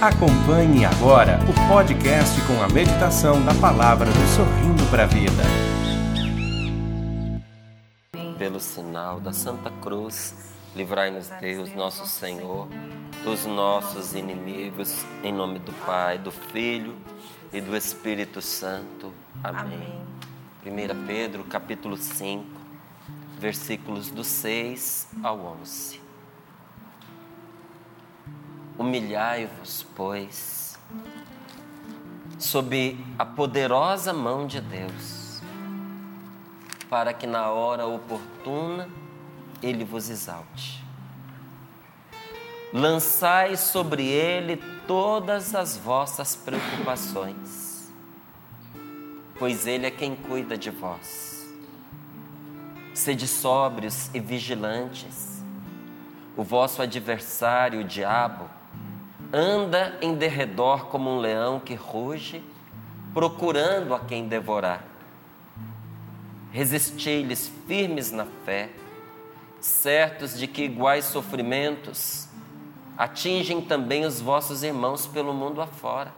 Acompanhe agora o podcast com a meditação da palavra do Sorrindo para a Vida. Pelo sinal da Santa Cruz, livrai-nos Deus, nosso Senhor, dos nossos inimigos, em nome do Pai, do Filho e do Espírito Santo. Amém. 1 Pedro, capítulo 5, versículos do 6 ao 11. Humilhai-vos, pois, sob a poderosa mão de Deus, para que na hora oportuna ele vos exalte. Lançai sobre ele todas as vossas preocupações, pois ele é quem cuida de vós. Sede sóbrios e vigilantes. O vosso adversário, o diabo, anda em derredor como um leão que ruge, procurando a quem devorar. Resisti-lhes firmes na fé, certos de que iguais sofrimentos atingem também os vossos irmãos pelo mundo afora.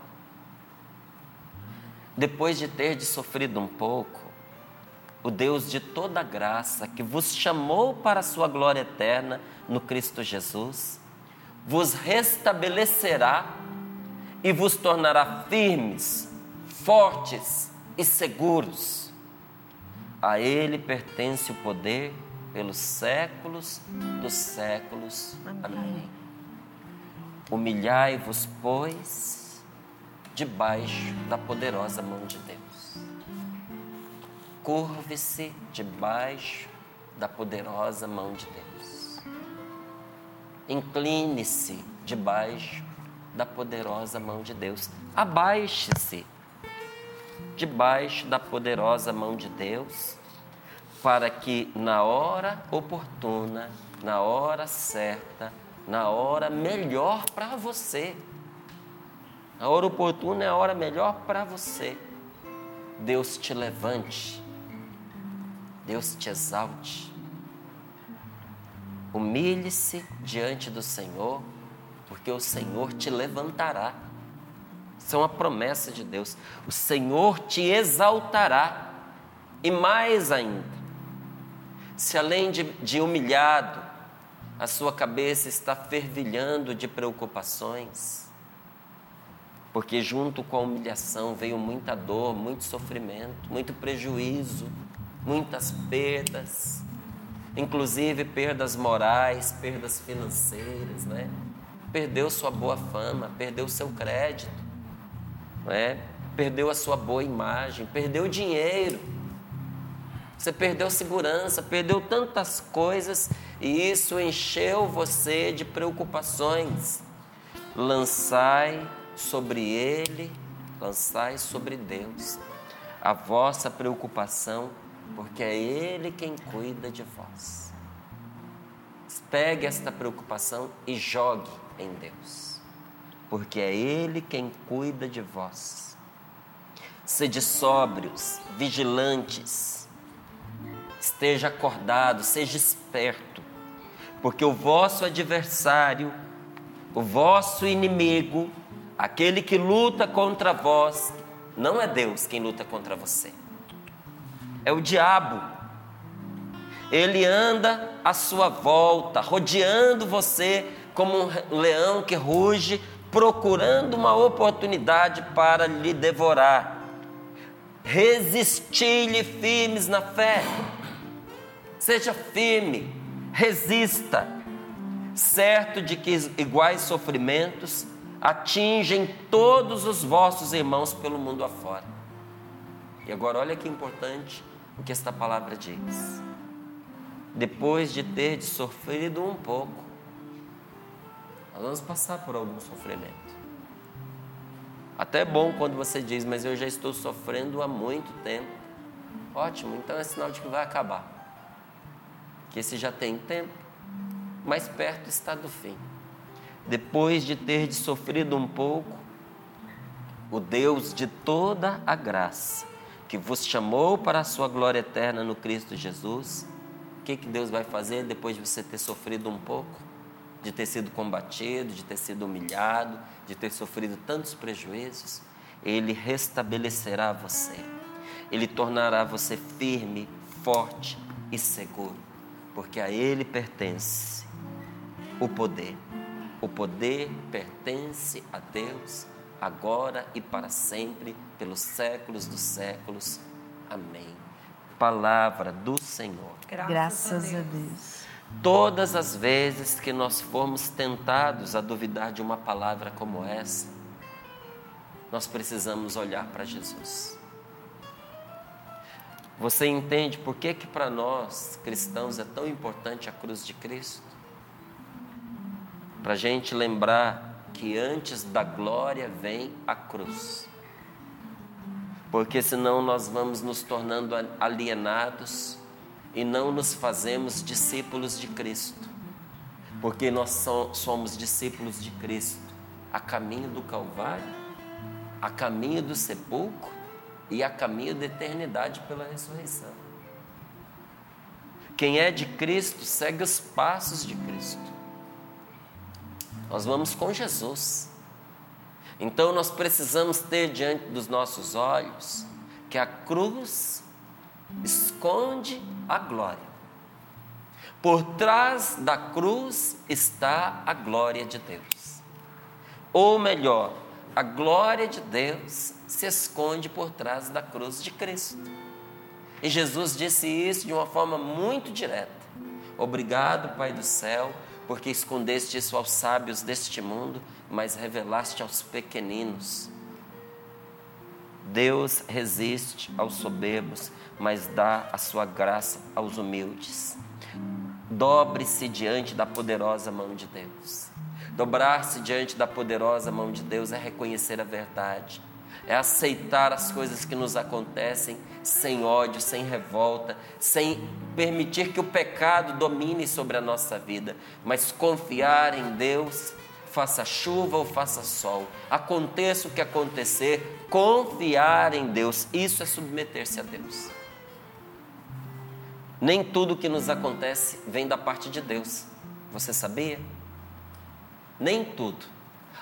Depois de ter sofrido um pouco, o Deus de toda graça, que vos chamou para a sua glória eterna no Cristo Jesus, vos restabelecerá e vos tornará firmes, fortes e seguros. A Ele pertence o poder pelos séculos dos séculos. Amém. Humilhai-vos, pois, debaixo da poderosa mão de Deus. Curve-se debaixo da poderosa mão de Deus incline-se debaixo da poderosa mão de Deus. Abaixe-se debaixo da poderosa mão de Deus, para que na hora oportuna, na hora certa, na hora melhor para você, a hora oportuna é a hora melhor para você. Deus te levante, Deus te exalte, Humilhe-se diante do Senhor, porque o Senhor te levantará. Isso é uma promessa de Deus. O Senhor te exaltará. E mais ainda, se além de, de humilhado, a sua cabeça está fervilhando de preocupações, porque junto com a humilhação veio muita dor, muito sofrimento, muito prejuízo, muitas perdas inclusive perdas morais, perdas financeiras, né? Perdeu sua boa fama, perdeu seu crédito, né? Perdeu a sua boa imagem, perdeu dinheiro. Você perdeu segurança, perdeu tantas coisas e isso encheu você de preocupações. Lançai sobre ele, lançai sobre Deus a vossa preocupação porque é Ele quem cuida de vós. Pegue esta preocupação e jogue em Deus, porque é Ele quem cuida de vós. Sede sóbrios, vigilantes, esteja acordado, seja esperto, porque o vosso adversário, o vosso inimigo, aquele que luta contra vós, não é Deus quem luta contra você é o diabo. Ele anda à sua volta, rodeando você como um leão que ruge, procurando uma oportunidade para lhe devorar. Resistir-lhe firmes na fé. Seja firme, resista, certo de que iguais sofrimentos atingem todos os vossos irmãos pelo mundo afora. E agora olha que importante o que esta palavra diz. Depois de ter sofrido um pouco, nós vamos passar por algum sofrimento. Até é bom quando você diz, mas eu já estou sofrendo há muito tempo. Ótimo, então é sinal de que vai acabar. Que esse já tem tempo, mais perto está do fim. Depois de ter sofrido um pouco, o Deus de toda a graça, que vos chamou para a sua glória eterna no Cristo Jesus, o que, que Deus vai fazer depois de você ter sofrido um pouco? de ter sido combatido, de ter sido humilhado, de ter sofrido tantos prejuízos, Ele restabelecerá você. Ele tornará você firme, forte e seguro, porque a Ele pertence o poder. O poder pertence a Deus, agora e para sempre, pelos séculos dos séculos. Amém. Palavra do Senhor. Graças, a Deus. Todas as vezes que nós formos tentados a duvidar de uma palavra como essa, nós precisamos olhar para Jesus. Você entende por que que para nós cristãos é tão importante a cruz de Cristo? Para a gente lembrar que antes da glória vem a cruz. Porque senão nós vamos nos tornando alienados e não nos fazemos discípulos de Cristo. Porque nós somos discípulos de Cristo a caminho do Calvário, a caminho do sepulcro e a caminho da eternidade pela ressurreição. Quem é de Cristo segue os passos de Cristo. Nós vamos com Jesus. Então nós precisamos ter diante dos nossos olhos que a cruz esconde a glória. Por trás da cruz está a glória de Deus. Ou melhor, a glória de Deus se esconde por trás da cruz de Cristo. E Jesus disse isso de uma forma muito direta. Obrigado, Pai do céu, porque escondeste isso aos sábios deste mundo, mas revelaste aos pequeninos. Deus resiste aos soberbos, mas dá a sua graça aos humildes. Dobre-se diante da poderosa mão de Deus. Dobrar-se diante da poderosa mão de Deus é reconhecer a verdade, é aceitar as coisas que nos acontecem sem ódio, sem revolta, sem permitir que o pecado domine sobre a nossa vida, mas confiar em Deus, faça chuva ou faça sol, aconteça o que acontecer, confiar em Deus, isso é submeter-se a Deus. Nem tudo que nos acontece vem da parte de Deus. Você sabia? Nem tudo.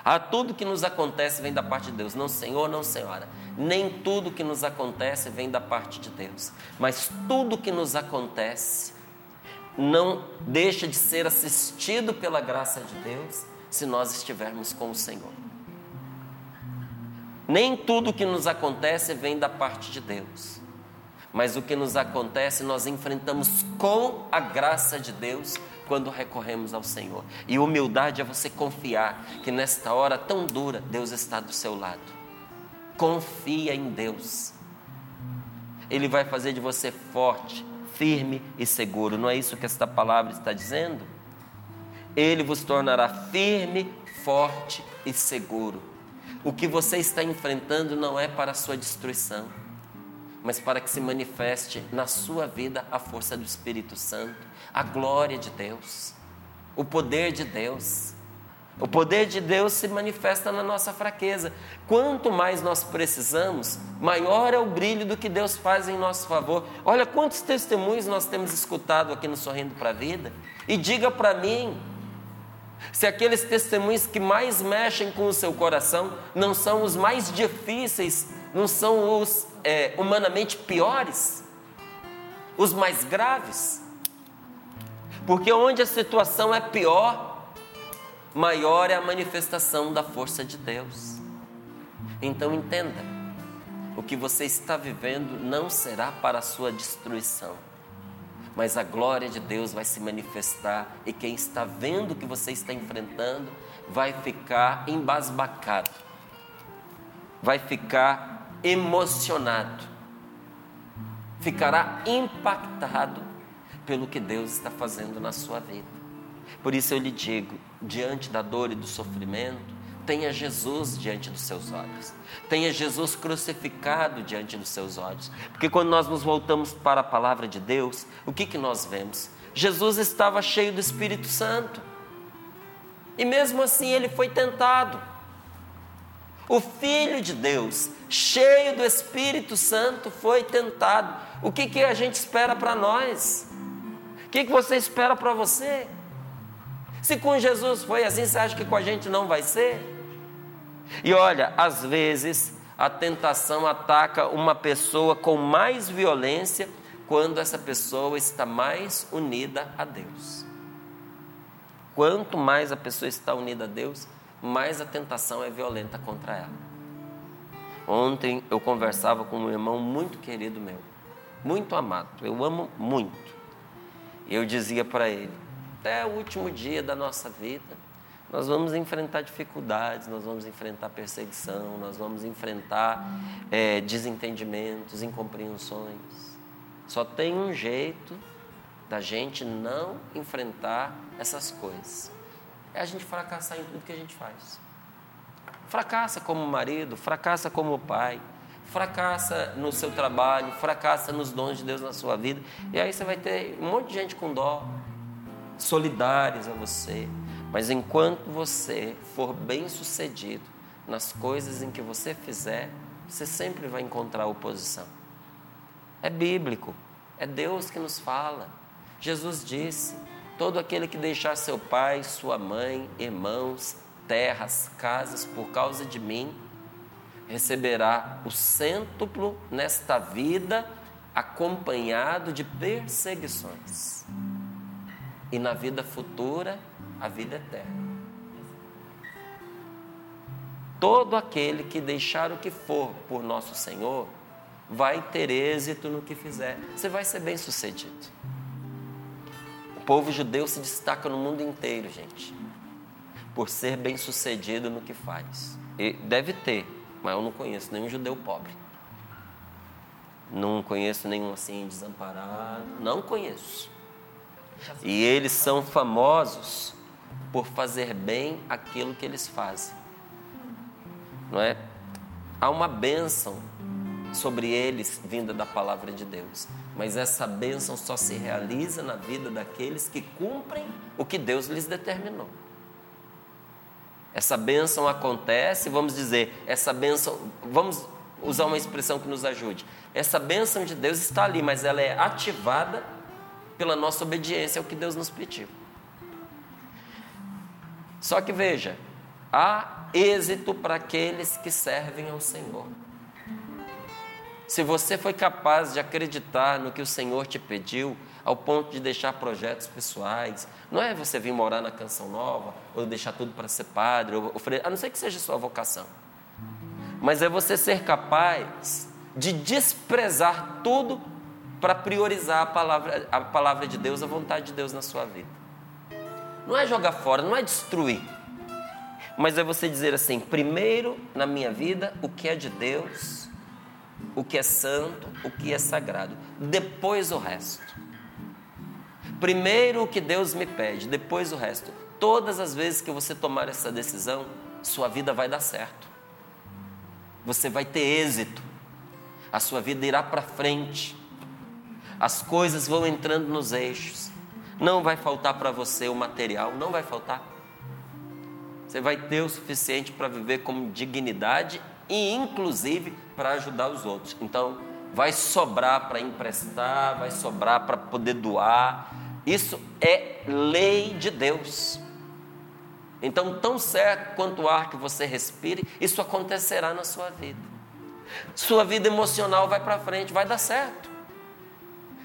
Ah, tudo que nos acontece vem da parte de Deus. Não, Senhor, não, Senhora. Nem tudo que nos acontece vem da parte de Deus. Mas tudo que nos acontece não deixa de ser assistido pela graça de Deus se nós estivermos com o Senhor. Nem tudo que nos acontece vem da parte de Deus. Mas o que nos acontece, nós enfrentamos com a graça de Deus quando recorremos ao Senhor. E humildade é você confiar que nesta hora tão dura, Deus está do seu lado. Confia em Deus. Ele vai fazer de você forte, firme e seguro. Não é isso que esta palavra está dizendo? Ele vos tornará firme, forte e seguro. O que você está enfrentando não é para a sua destruição mas para que se manifeste na sua vida a força do Espírito Santo, a glória de Deus, o poder de Deus. O poder de Deus se manifesta na nossa fraqueza. Quanto mais nós precisamos, maior é o brilho do que Deus faz em nosso favor. Olha quantos testemunhos nós temos escutado aqui no Sorrindo para a Vida. E diga para mim, se aqueles testemunhos que mais mexem com o seu coração não são os mais difíceis, não são os é, humanamente piores, os mais graves. Porque onde a situação é pior, maior é a manifestação da força de Deus. Então entenda: o que você está vivendo não será para a sua destruição, mas a glória de Deus vai se manifestar e quem está vendo o que você está enfrentando vai ficar embasbacado, vai ficar emocionado, ficará impactado pelo que Deus está fazendo na sua vida. Por isso eu lhe digo: diante da dor e do sofrimento, tenha Jesus diante dos seus olhos, tenha Jesus crucificado diante dos seus olhos, porque quando nós nos voltamos para a palavra de Deus, o que, que nós vemos? Jesus estava cheio do Espírito Santo, e mesmo assim ele foi tentado. O Filho de Deus, cheio do Espírito Santo, foi tentado. O que, que a gente espera para nós? O que, que você espera para você? Se com Jesus foi assim, você acha que com a gente não vai ser? E olha, às vezes a tentação ataca uma pessoa com mais violência quando essa pessoa está mais unida a Deus. Quanto mais a pessoa está unida a Deus, mais a tentação é violenta contra ela. Ontem eu conversava com um irmão muito querido meu, muito amado, eu amo muito. E eu dizia para ele: até o último dia da nossa vida, nós vamos enfrentar dificuldades, nós vamos enfrentar perseguição, nós vamos enfrentar é, desentendimentos, incompreensões. Só tem um jeito da gente não enfrentar essas coisas: é a gente fracassar em tudo que a gente faz. Fracassa como marido, fracassa como pai, fracassa no seu trabalho, fracassa nos dons de Deus na sua vida. E aí você vai ter um monte de gente com dó, solidários a você. Mas enquanto você for bem sucedido nas coisas em que você fizer, você sempre vai encontrar oposição. É bíblico, é Deus que nos fala. Jesus disse: todo aquele que deixar seu pai, sua mãe, irmãos, terras, casas por causa de mim, receberá o cêntuplo nesta vida, acompanhado de perseguições. E na vida futura, a vida eterna. Todo aquele que deixar o que for por nosso Senhor, vai ter êxito no que fizer. Você vai ser bem sucedido. Povo judeu se destaca no mundo inteiro, gente por ser bem sucedido no que faz. E deve ter, mas eu não conheço nenhum judeu pobre. Não conheço nenhum assim desamparado. Não conheço. E eles são famosos por fazer bem aquilo que eles fazem. Não é? Há uma bênção sobre eles vinda da palavra de Deus. Mas essa bênção só se realiza na vida daqueles que cumprem o que Deus lhes determinou. Essa bênção acontece, vamos dizer, essa bênção, vamos usar uma expressão que nos ajude. Essa bênção de Deus está ali, mas ela é ativada pela nossa obediência ao que Deus nos pediu. Só que veja, há êxito para aqueles que servem ao Senhor. Se você foi capaz de acreditar no que o Senhor te pediu, ao ponto de deixar projetos pessoais. Não é você vir morar na Canção Nova, ou deixar tudo para ser padre, ou, a não ser que seja sua vocação. Mas é você ser capaz de desprezar tudo para priorizar a palavra, a palavra de Deus, a vontade de Deus na sua vida. Não é jogar fora, não é destruir. Mas é você dizer assim: primeiro na minha vida, o que é de Deus, o que é santo, o que é sagrado. Depois o resto. Primeiro o que Deus me pede, depois o resto. Todas as vezes que você tomar essa decisão, sua vida vai dar certo. Você vai ter êxito. A sua vida irá para frente. As coisas vão entrando nos eixos. Não vai faltar para você o material, não vai faltar. Você vai ter o suficiente para viver com dignidade e, inclusive, para ajudar os outros. Então, vai sobrar para emprestar, vai sobrar para poder doar, isso é lei de Deus. Então, tão certo quanto o ar que você respire, isso acontecerá na sua vida. Sua vida emocional vai para frente, vai dar certo.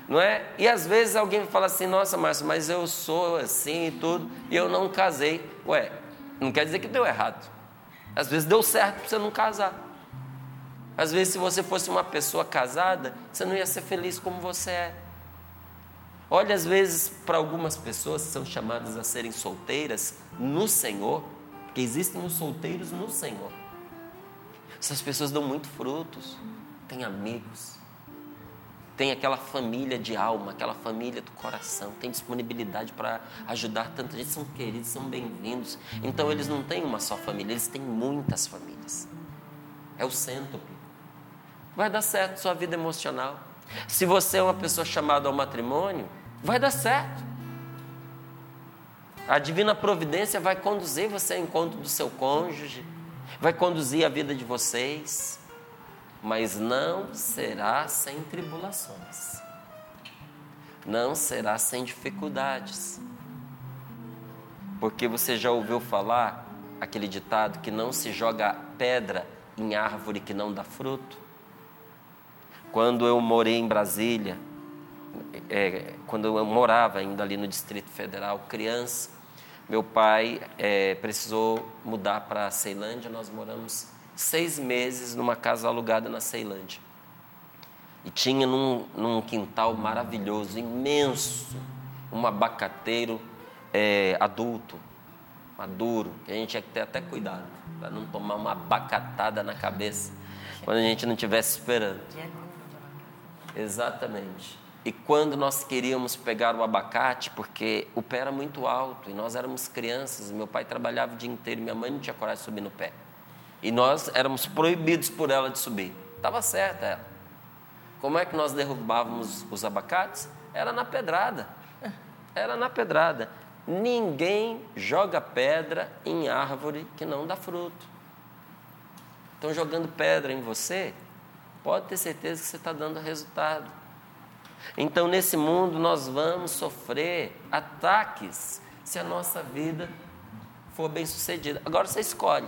Não é? E às vezes alguém fala assim: "Nossa, Márcio, mas eu sou assim e tudo, e eu não casei". Ué, não quer dizer que deu errado. Às vezes deu certo para você não casar. Às vezes, se você fosse uma pessoa casada, você não ia ser feliz como você é. Olha, às vezes, para algumas pessoas que são chamadas a serem solteiras no Senhor, porque existem os solteiros no Senhor. Essas pessoas dão muito frutos, têm amigos, tem aquela família de alma, aquela família do coração, tem disponibilidade para ajudar tanta gente, são queridos, são bem-vindos. Então eles não têm uma só família, eles têm muitas famílias. É o cêntuplo. Vai dar certo sua vida emocional. Se você é uma pessoa chamada ao matrimônio, vai dar certo. A divina providência vai conduzir você ao encontro do seu cônjuge, vai conduzir a vida de vocês, mas não será sem tribulações, não será sem dificuldades. Porque você já ouviu falar aquele ditado que não se joga pedra em árvore que não dá fruto? Quando eu morei em Brasília, é, quando eu morava ainda ali no Distrito Federal, criança, meu pai é, precisou mudar para a Ceilândia. Nós moramos seis meses numa casa alugada na Ceilândia. E tinha num, num quintal maravilhoso, imenso, um abacateiro é, adulto, maduro, que a gente tinha que ter até cuidado para não tomar uma abacatada na cabeça quando a gente não estivesse esperando. Exatamente. E quando nós queríamos pegar o abacate, porque o pé era muito alto e nós éramos crianças, meu pai trabalhava o dia inteiro minha mãe não tinha coragem de subir no pé. E nós éramos proibidos por ela de subir. Estava certa ela. Como é que nós derrubávamos os abacates? Era na pedrada. Era na pedrada. Ninguém joga pedra em árvore que não dá fruto. Estão jogando pedra em você? Pode ter certeza que você está dando resultado. Então, nesse mundo, nós vamos sofrer ataques se a nossa vida for bem sucedida. Agora você escolhe.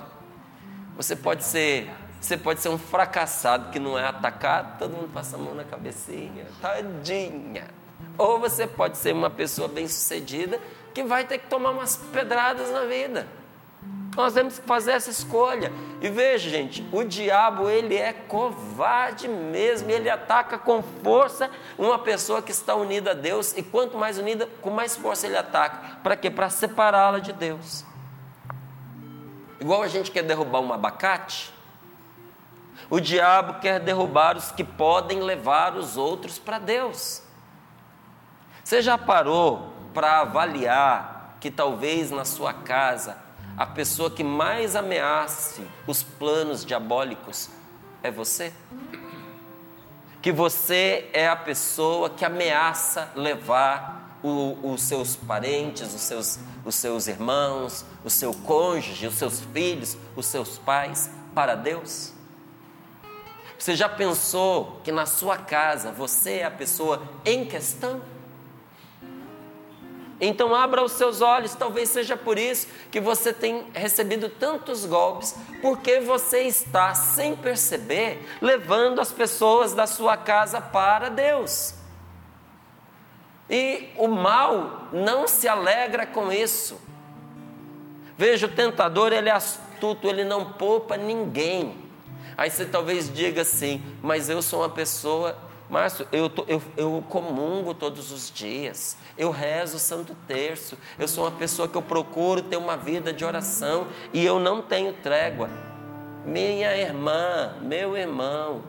Você pode ser, você pode ser um fracassado que não é atacado, todo mundo passa a mão na cabecinha, tadinha. Ou você pode ser uma pessoa bem sucedida que vai ter que tomar umas pedradas na vida. Nós temos que fazer essa escolha. E veja, gente, o diabo ele é covarde mesmo, ele ataca com força uma pessoa que está unida a Deus e quanto mais unida, com mais força ele ataca. Para quê? Para separá-la de Deus. Igual a gente quer derrubar um abacate, o diabo quer derrubar os que podem levar os outros para Deus. Você já parou para avaliar que talvez na sua casa a pessoa que mais ameace os planos diabólicos é você? Que você é a pessoa que ameaça levar o, os seus parentes, os seus, os seus irmãos, o seu cônjuge, os seus filhos, os seus pais para Deus? Você já pensou que na sua casa você é a pessoa em questão? Então abra os seus olhos, talvez seja por isso que você tem recebido tantos golpes, porque você está, sem perceber, levando as pessoas da sua casa para Deus. E o mal não se alegra com isso. Veja, o tentador, ele é astuto, ele não poupa ninguém. Aí você talvez diga assim, mas eu sou uma pessoa Márcio, eu, eu, eu comungo todos os dias, eu rezo o Santo Terço, eu sou uma pessoa que eu procuro ter uma vida de oração e eu não tenho trégua. Minha irmã, meu irmão,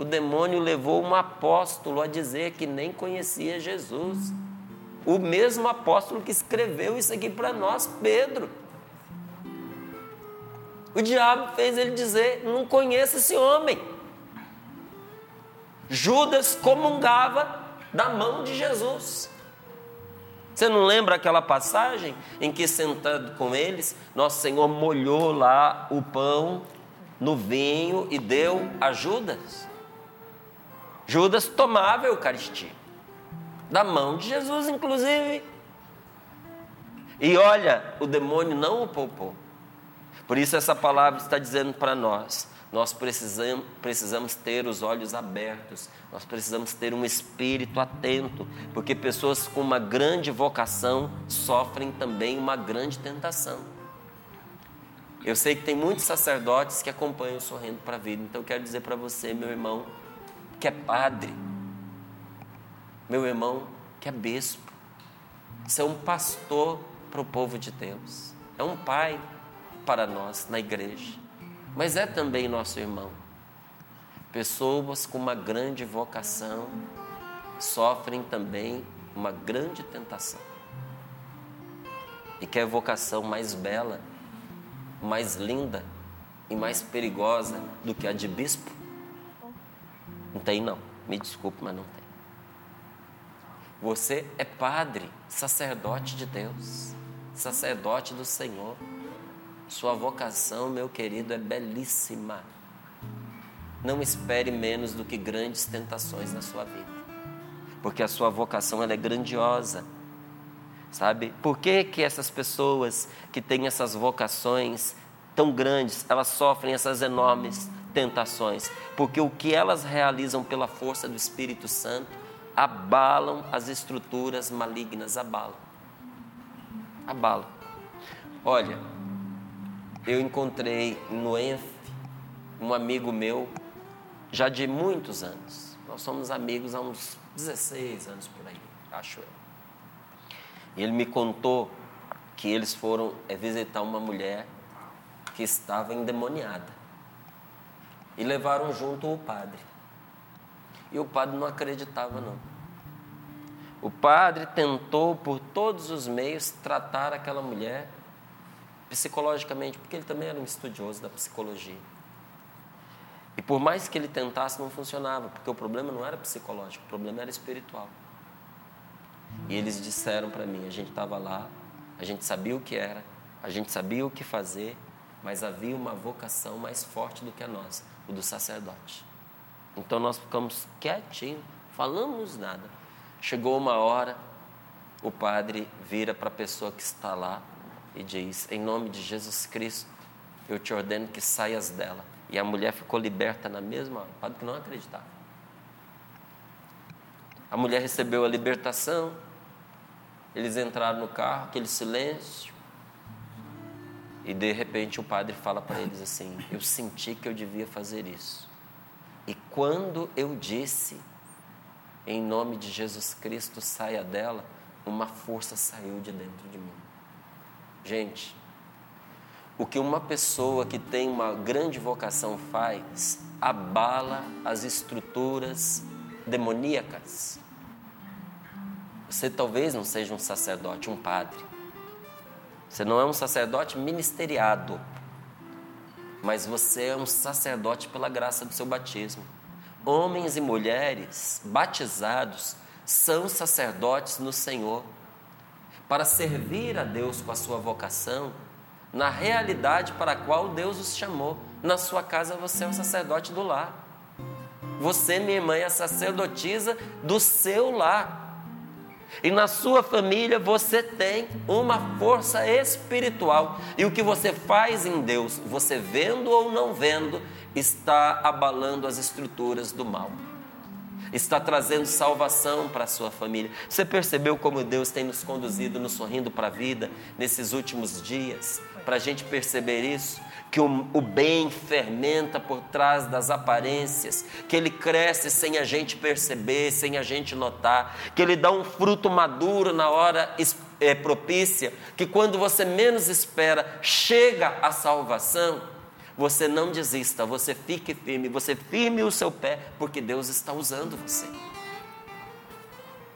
o demônio levou um apóstolo a dizer que nem conhecia Jesus. O mesmo apóstolo que escreveu isso aqui para nós, Pedro. O diabo fez ele dizer: Não conheço esse homem. Judas comungava da mão de Jesus. Você não lembra aquela passagem em que, sentado com eles, Nosso Senhor molhou lá o pão no vinho e deu a Judas? Judas tomava a Eucaristia, da mão de Jesus, inclusive. E olha, o demônio não o poupou. Por isso, essa palavra está dizendo para nós: nós precisamos, precisamos ter os olhos abertos, nós precisamos ter um espírito atento, porque pessoas com uma grande vocação sofrem também uma grande tentação. Eu sei que tem muitos sacerdotes que acompanham Sorrindo para a Vida, então eu quero dizer para você, meu irmão, que é padre, meu irmão, que é bispo, você é um pastor para o povo de Deus, é um pai para nós na igreja mas é também nosso irmão. Pessoas com uma grande vocação sofrem também uma grande tentação. E quer vocação mais bela, mais linda e mais perigosa do que a de bispo? Não tem, não. Me desculpe, mas não tem. Você é padre, sacerdote de Deus, sacerdote do Senhor. Sua vocação, meu querido, é belíssima. Não espere menos do que grandes tentações na sua vida, porque a sua vocação ela é grandiosa. Sabe? Por que, que essas pessoas que têm essas vocações tão grandes, elas sofrem essas enormes tentações? Porque o que elas realizam pela força do Espírito Santo abalam as estruturas malignas, abalam. Abalam. Olha, eu encontrei no ENF um amigo meu já de muitos anos. Nós somos amigos há uns 16 anos por aí, acho eu. Ele me contou que eles foram é, visitar uma mulher que estava endemoniada. E levaram junto o padre. E o padre não acreditava, não. O padre tentou, por todos os meios, tratar aquela mulher psicologicamente, porque ele também era um estudioso da psicologia. E por mais que ele tentasse, não funcionava, porque o problema não era psicológico, o problema era espiritual. E eles disseram para mim: a gente estava lá, a gente sabia o que era, a gente sabia o que fazer, mas havia uma vocação mais forte do que a nossa, o do sacerdote. Então nós ficamos quietinhos, falamos nada. Chegou uma hora, o padre vira para a pessoa que está lá e diz: Em nome de Jesus Cristo, eu te ordeno que saias dela. E a mulher ficou liberta na mesma hora. O padre não acreditava. A mulher recebeu a libertação. Eles entraram no carro, aquele silêncio. E de repente o padre fala para eles assim: Eu senti que eu devia fazer isso. E quando eu disse, em nome de Jesus Cristo, saia dela, uma força saiu de dentro de mim. Gente, o que uma pessoa que tem uma grande vocação faz abala as estruturas demoníacas. Você talvez não seja um sacerdote, um padre. Você não é um sacerdote ministeriado, mas você é um sacerdote pela graça do seu batismo. Homens e mulheres batizados são sacerdotes no Senhor para servir a Deus com a sua vocação na realidade para a qual Deus os chamou. Na sua casa você é o sacerdote do lar. Você, minha irmã, é sacerdotisa do seu lar. E na sua família você tem uma força espiritual. E o que você faz em Deus, você vendo ou não vendo, está abalando as estruturas do mal está trazendo salvação para a sua família. Você percebeu como Deus tem nos conduzido no sorrindo para a vida nesses últimos dias? Para a gente perceber isso, que o, o, bem fermenta por trás das aparências, que ele cresce sem a gente perceber, sem a gente notar, que ele dá um fruto maduro na hora é, propícia, que quando você menos espera, chega a salvação você não desista, você fique firme, você firme o seu pé, porque Deus está usando você.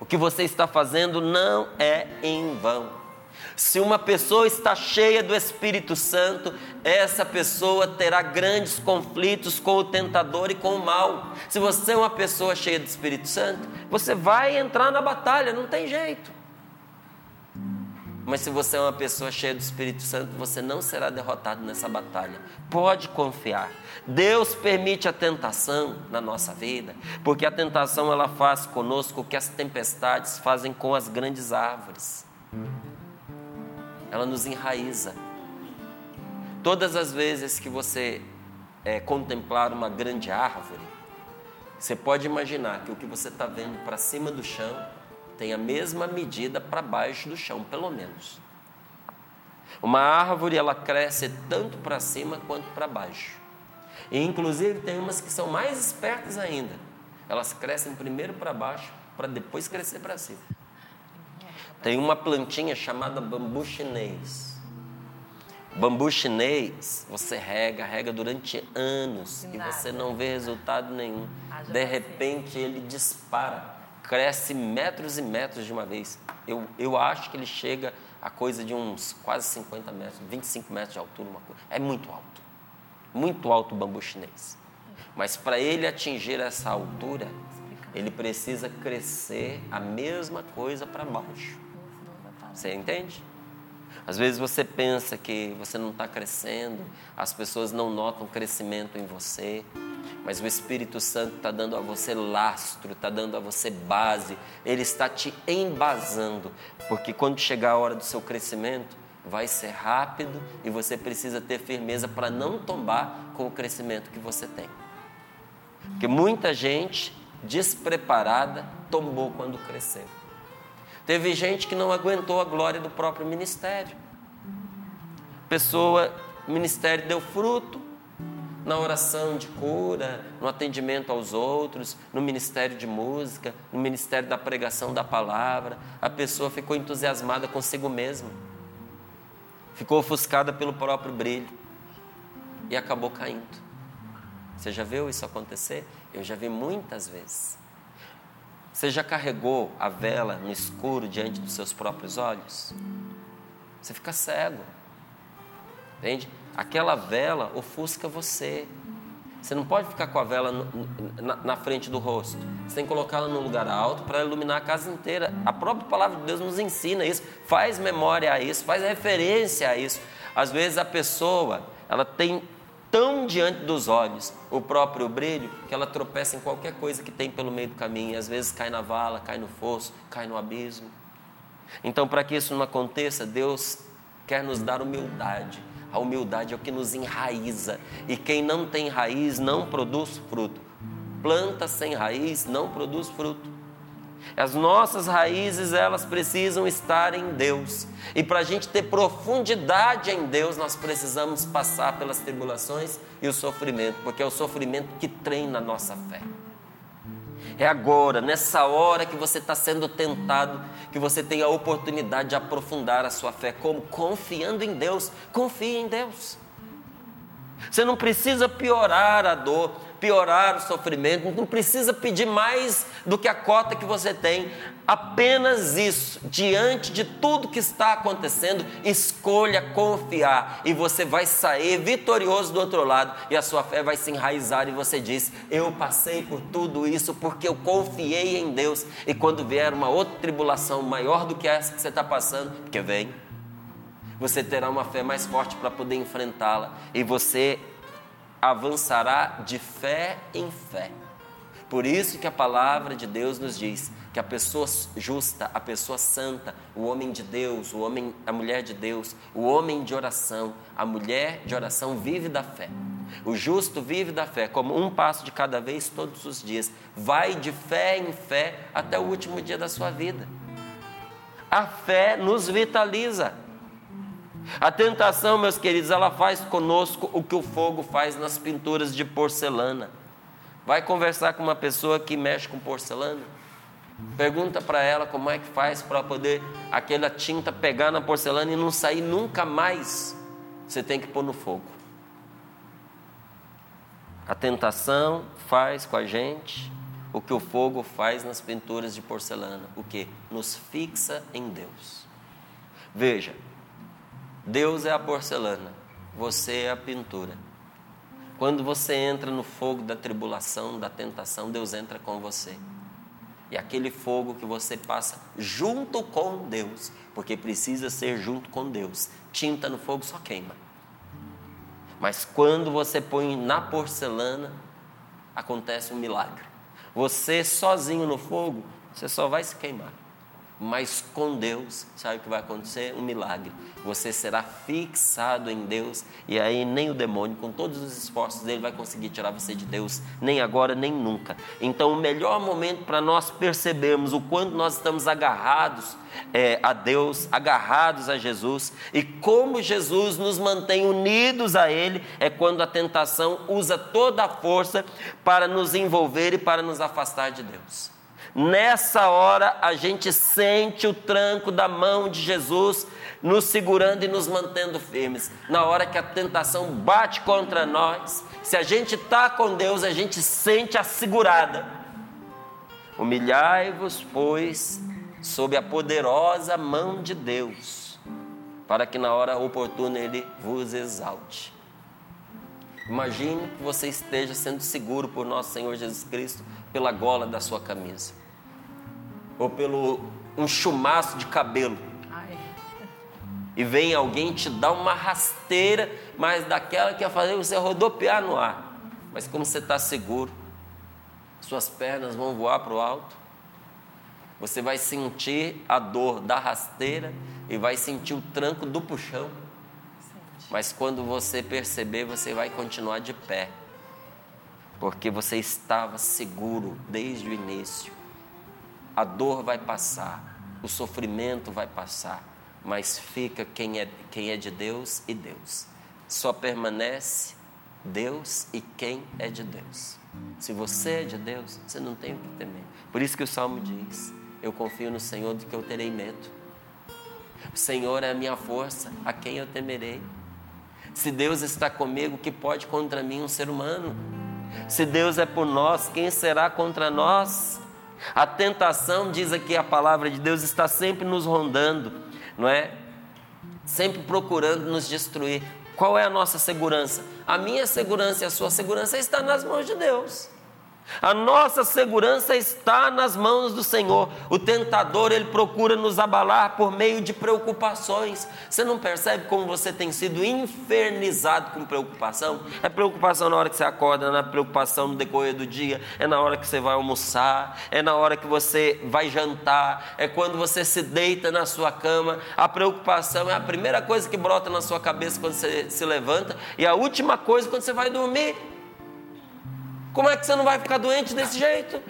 O que você está fazendo não é em vão. Se uma pessoa está cheia do Espírito Santo, essa pessoa terá grandes conflitos com o tentador e com o mal. Se você é uma pessoa cheia do Espírito Santo, você vai entrar na batalha, não tem jeito. Mas se você é uma pessoa cheia do Espírito Santo, você não será derrotado nessa batalha. Pode confiar. Deus permite a tentação na nossa vida, porque a tentação ela faz conosco o que as tempestades fazem com as grandes árvores. Ela nos enraiza. Todas as vezes que você é, contemplar uma grande árvore, você pode imaginar que o que você está vendo para cima do chão tem a mesma medida para baixo do chão, pelo menos. Uma árvore ela cresce tanto para cima quanto para baixo. E inclusive tem umas que são mais espertas ainda. Elas crescem primeiro para baixo para depois crescer para cima. Tem uma plantinha chamada bambu chinês. Bambu chinês, você rega, rega durante anos e você não vê resultado nenhum. De repente ele dispara cresce metros e metros de uma vez. Eu, eu acho que ele chega a coisa de uns quase 50 metros, 25 metros de altura, uma coisa. É muito alto. Muito alto o bambu chinês. Mas para ele atingir essa altura, ele precisa crescer a mesma coisa para baixo. Você entende? Às vezes você pensa que você não está crescendo, as pessoas não notam crescimento em você, Mas o Espírito Santo está dando a você lastro, está dando a você base, ele está te embasando, porque quando chegar a hora do seu crescimento, vai ser rápido e você precisa ter firmeza para não tombar com o crescimento que você tem. Porque muita gente despreparada tombou quando cresceu. Teve gente que não aguentou a glória do próprio ministério. Pessoa, ministério deu fruto na oração de cura, no atendimento aos outros, no ministério de música, no ministério da pregação da palavra. A pessoa ficou entusiasmada consigo mesma, ficou ofuscada pelo próprio brilho e acabou caindo. Você já viu isso acontecer? Eu já vi muitas vezes. Você já carregou a vela no escuro diante dos seus próprios olhos? Você fica cego. Entende? Aquela vela ofusca você. Você não pode ficar com a vela no, na, na, frente do rosto. Você tem que colocá-la num lugar alto para iluminar a casa inteira. A própria palavra de Deus nos ensina isso, faz memória a isso, faz referência a isso. Às vezes a pessoa, ela tem tão diante dos olhos o próprio brilho que ela tropeça em qualquer coisa que tem pelo meio do caminho. E às vezes cai na vala, cai no fosso, cai no abismo. Então, para que isso não aconteça, Deus quer nos dar humildade. A humildade é o que nos enraiza. E quem não tem raiz não produz fruto. Planta sem raiz não produz fruto. As nossas raízes, elas precisam estar em Deus. E para a gente ter profundidade em Deus, nós precisamos passar pelas tribulações e o sofrimento, porque é o sofrimento que treina a nossa fé. É agora, nessa hora que você está sendo tentado, que você tem a oportunidade de aprofundar a sua fé. Como? Confiando em Deus. Confie em Deus. Você não precisa piorar a dor, piorar o sofrimento, não precisa pedir mais do que a cota que você tem. Apenas isso, diante de tudo que está acontecendo, escolha confiar e você vai sair vitorioso do outro lado e a sua fé vai se enraizar e você diz: Eu passei por tudo isso porque eu confiei em Deus. E quando vier uma outra tribulação maior do que essa que você está passando, porque vem, você terá uma fé mais forte para poder enfrentá-la e você avançará de fé em fé. Por isso que a palavra de Deus nos diz que a pessoa justa, a pessoa santa, o homem de Deus, o homem, a mulher de Deus, o homem de oração, a mulher de oração vive da fé. O justo vive da fé, como um passo de cada vez todos os dias. Vai de fé em fé até o último dia da sua vida. A fé nos vitaliza. A tentação, meus queridos, ela faz conosco o que o fogo faz nas pinturas de porcelana. Vai conversar com uma pessoa que mexe com porcelana? Pergunta para ela como é que faz para poder aquela tinta pegar na porcelana e não sair nunca mais. Você tem que pôr no fogo. A tentação faz com a gente o que o fogo faz nas pinturas de porcelana. O que? Nos fixa em Deus. Veja, Deus é a porcelana, você é a pintura. Quando você entra no fogo da tribulação, da tentação, Deus entra com você. E aquele fogo que você passa junto com Deus, porque precisa ser junto com Deus. Tinta no fogo só queima. Mas quando você põe na porcelana, acontece um milagre. Você sozinho no fogo, você só vai se queimar. Mas com Deus, sabe o que vai acontecer? Um milagre. Você será fixado em Deus e aí nem o demônio, com todos os esforços dele, vai conseguir tirar você de Deus, nem agora, nem nunca. Então, o melhor momento para nós percebermos o quanto nós estamos agarrados é, a Deus, agarrados a Jesus e como Jesus nos mantém unidos a Ele é quando a tentação usa toda a força para nos envolver e para nos afastar de Deus. Nessa hora a gente sente o tranco da mão de Jesus nos segurando e nos mantendo firmes. Na hora que a tentação bate contra nós, se a gente está com Deus, a gente sente a segurada. Humilhai-vos, pois, sob a poderosa mão de Deus, para que na hora oportuna Ele vos exalte. Imagine que você esteja sendo seguro por nosso Senhor Jesus Cristo pela gola da sua camisa ou pelo um chumaço de cabelo. Ai. E vem alguém te dar uma rasteira, mas daquela que ia fazer você rodopiar no ar. mas como você está seguro, suas pernas vão voar para o alto. Você vai sentir a dor da rasteira e vai sentir o tranco do puxão. Mas quando você perceber, você vai continuar de pé, porque você estava seguro desde o início. A dor vai passar, o sofrimento vai passar, mas fica quem é, quem é de Deus e Deus. Só permanece Deus e quem é de Deus. Se você é de Deus, você não tem o que temer. Por isso que o Salmo diz: Eu confio no Senhor do que eu terei medo. O Senhor é a minha força, a quem eu temerei. Se Deus está comigo, que pode contra mim um ser humano? Se Deus é por nós, quem será contra nós? A tentação, diz aqui a palavra de Deus, está sempre nos rondando, não é? Sempre procurando nos destruir. Qual é a nossa segurança? A minha segurança e a sua segurança está nas mãos de Deus. A nossa segurança está nas mãos do Senhor. O tentador, ele procura nos abalar por meio de preocupações. Você não percebe como você tem sido infernizado com preocupação? É preocupação na hora que você acorda, é preocupação no decorrer do dia, é na hora que você vai almoçar, é na hora que você vai jantar, é quando você se deita na sua cama. A preocupação é a primeira coisa que brota na sua cabeça quando você se levanta e a última coisa quando você vai dormir. Como é que você não vai ficar doente desse jeito?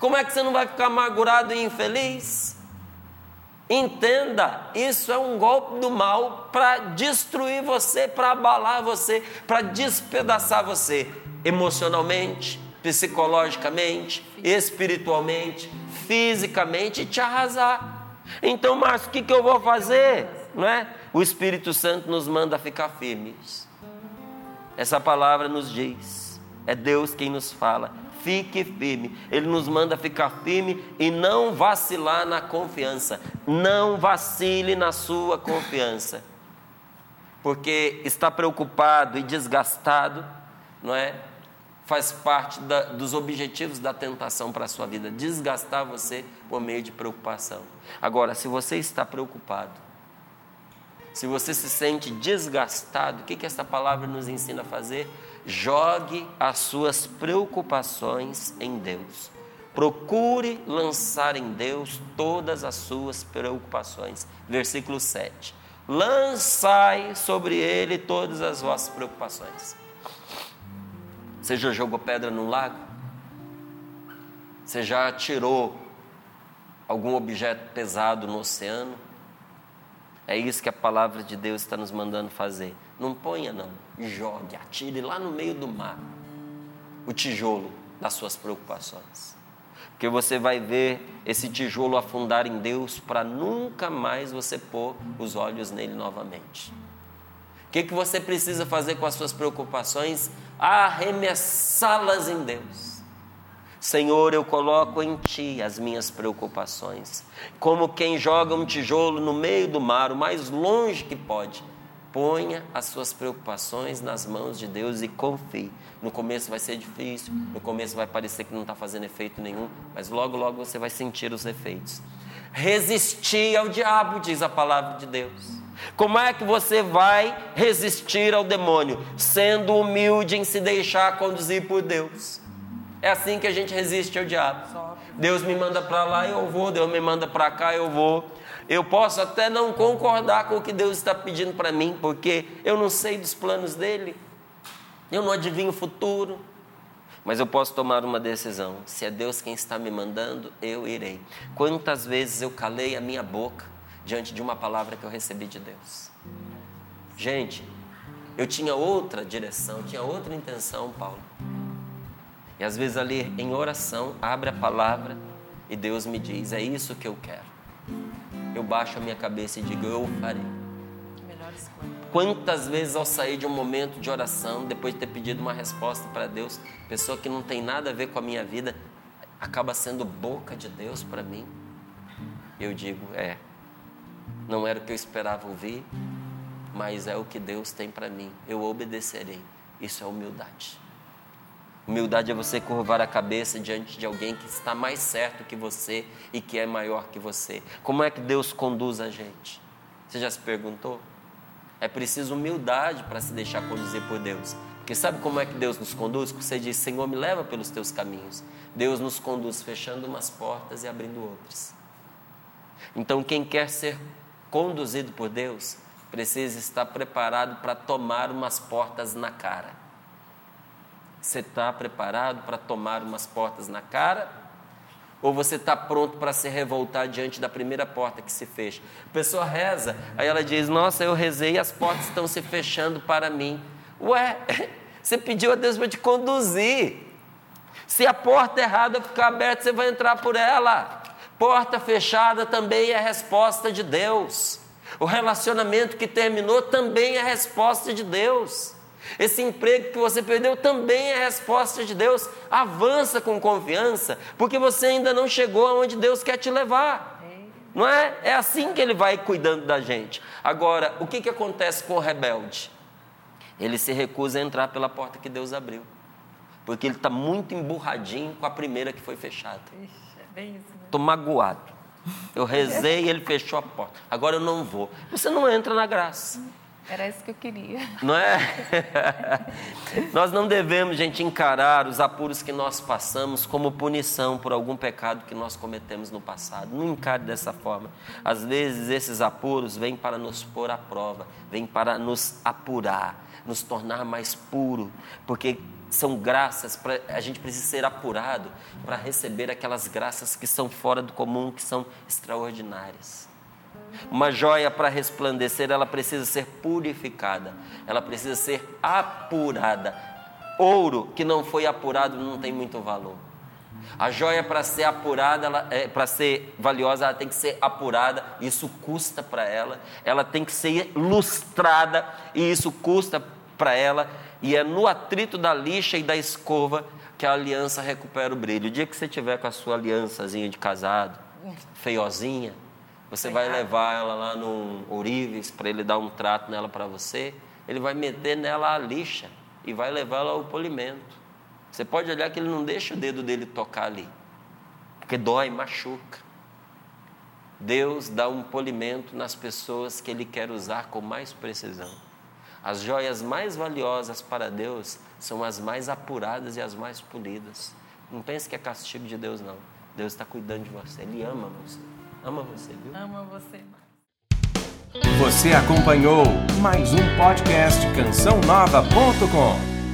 Como é que você não vai ficar amargurado e infeliz? Entenda, isso é um golpe do mal para destruir você, para abalar você, para despedaçar você emocionalmente, psicologicamente, espiritualmente, fisicamente e te arrasar. Então, Márcio, o que, que eu vou fazer? Não é? O Espírito Santo nos manda ficar firmes. Essa palavra nos diz é Deus quem nos fala. Fique firme. Ele nos manda ficar firme e não vacilar na confiança. Não vacile na sua confiança. Porque está preocupado e desgastado, não é? Faz parte da, dos objetivos da tentação para a sua vida, desgastar você por meio de preocupação. Agora, se você está preocupado, se você se sente desgastado, o que, que essa palavra nos ensina a fazer? Jogue as suas preocupações em Deus. Procure lançar em Deus todas as suas preocupações. Versículo 7. Lançai sobre ele todas as vossas preocupações. Você já jogou pedra no lago? Você já tirou algum objeto pesado no oceano? É isso que a palavra de Deus está nos mandando fazer. Não ponha, não. Jogue, atire lá no meio do mar o tijolo das suas preocupações. Porque você vai ver esse tijolo afundar em Deus para nunca mais você pôr os olhos nele novamente. O que, que você precisa fazer com as suas preocupações? Arremessá-las em Deus. Senhor, eu coloco em Ti as minhas preocupações, como quem joga um tijolo no meio do mar, o mais longe que pode. Ponha as suas preocupações nas mãos de Deus e confie. No começo vai ser difícil, no começo vai parecer que não está fazendo efeito nenhum, mas logo, logo você vai sentir os efeitos. Resistir ao diabo, diz a palavra de Deus. Como é que você vai resistir ao demônio? Sendo humilde em se deixar conduzir por Deus. É assim que a gente resiste ao diabo. Deus me manda para lá, eu vou. Deus me manda para cá, eu vou. Eu posso até não concordar com o que Deus está pedindo para mim, porque eu não sei dos planos dele. Eu não adivinho o futuro. Mas eu posso tomar uma decisão. Se é Deus quem está me mandando, eu irei. Quantas vezes eu calei a minha boca diante de uma palavra que eu recebi de Deus? Gente, eu tinha outra direção, tinha outra intenção, Paulo. E às vezes ali em oração, abre a palavra e Deus me diz: É isso que eu quero. Eu baixo a minha cabeça e digo: Eu farei. Quantas vezes ao sair de um momento de oração, depois de ter pedido uma resposta para Deus, pessoa que não tem nada a ver com a minha vida, acaba sendo boca de Deus para mim? Eu digo: É, não era o que eu esperava ouvir, mas é o que Deus tem para mim. Eu obedecerei. Isso é humildade. Humildade é você curvar a cabeça diante de alguém que está mais certo que você e que é maior que você. Como é que Deus conduz a gente? Você já se perguntou? É preciso humildade para se deixar conduzir por Deus. Porque sabe como é que Deus nos conduz? Você diz, Senhor, me leva pelos teus caminhos. Deus nos conduz fechando umas portas e abrindo outras. Então, quem quer ser conduzido por Deus, precisa estar preparado para tomar umas portas na cara. Você está preparado para tomar umas portas na cara? Ou você está pronto para se revoltar diante da primeira porta que se fecha? A pessoa reza, aí ela diz: Nossa, eu rezei e as portas estão se fechando para mim. Ué, você pediu a Deus para te conduzir. Se a porta errada ficar aberta, você vai entrar por ela. Porta fechada também é resposta de Deus. O relacionamento que terminou também é resposta de Deus. Esse emprego que você perdeu também é resposta de Deus. Avança com confiança, porque você ainda não chegou aonde Deus quer te levar. Não é? É assim que ele vai cuidando da gente. Agora, o que, que acontece com o rebelde? Ele se recusa a entrar pela porta que Deus abriu. Porque ele está muito emburradinho com a primeira que foi fechada. Estou né? magoado. Eu rezei e ele fechou a porta. Agora eu não vou. Você não entra na graça. Era isso que eu queria. Não é? nós não devemos, gente, encarar os apuros que nós passamos como punição por algum pecado que nós cometemos no passado. Não encare dessa forma. Às vezes esses apuros vêm para nos pôr à prova, vêm para nos apurar, nos tornar mais puro, porque são graças, pra, a gente precisa ser apurado para receber aquelas graças que são fora do comum, que são extraordinárias. Uma joia para resplandecer, ela precisa ser purificada, ela precisa ser apurada. Ouro que não foi apurado não tem muito valor. A joia para ser apurada, é, para ser valiosa, ela tem que ser apurada, isso custa para ela. Ela tem que ser lustrada e isso custa para ela e é no atrito da lixa e da escova que a aliança recupera o brilho. O dia que você tiver com a sua aliançazinha de casado, feiozinha, você vai levar ela lá no Ourives para ele dar um trato nela para você, ele vai meter nela a lixa e vai levar ela ao polimento. Você pode olhar que ele não deixa o dedo dele tocar ali, porque dói, machuca. Deus dá um polimento nas pessoas que ele quer usar com mais precisão. As joias mais valiosas para Deus são as mais apuradas e as mais polidas. Não pense que é castigo de Deus, não. Deus está cuidando de você. Ele ama você. Ama você, viu? Ama você. Você acompanhou mais um podcast CançãoNova.com.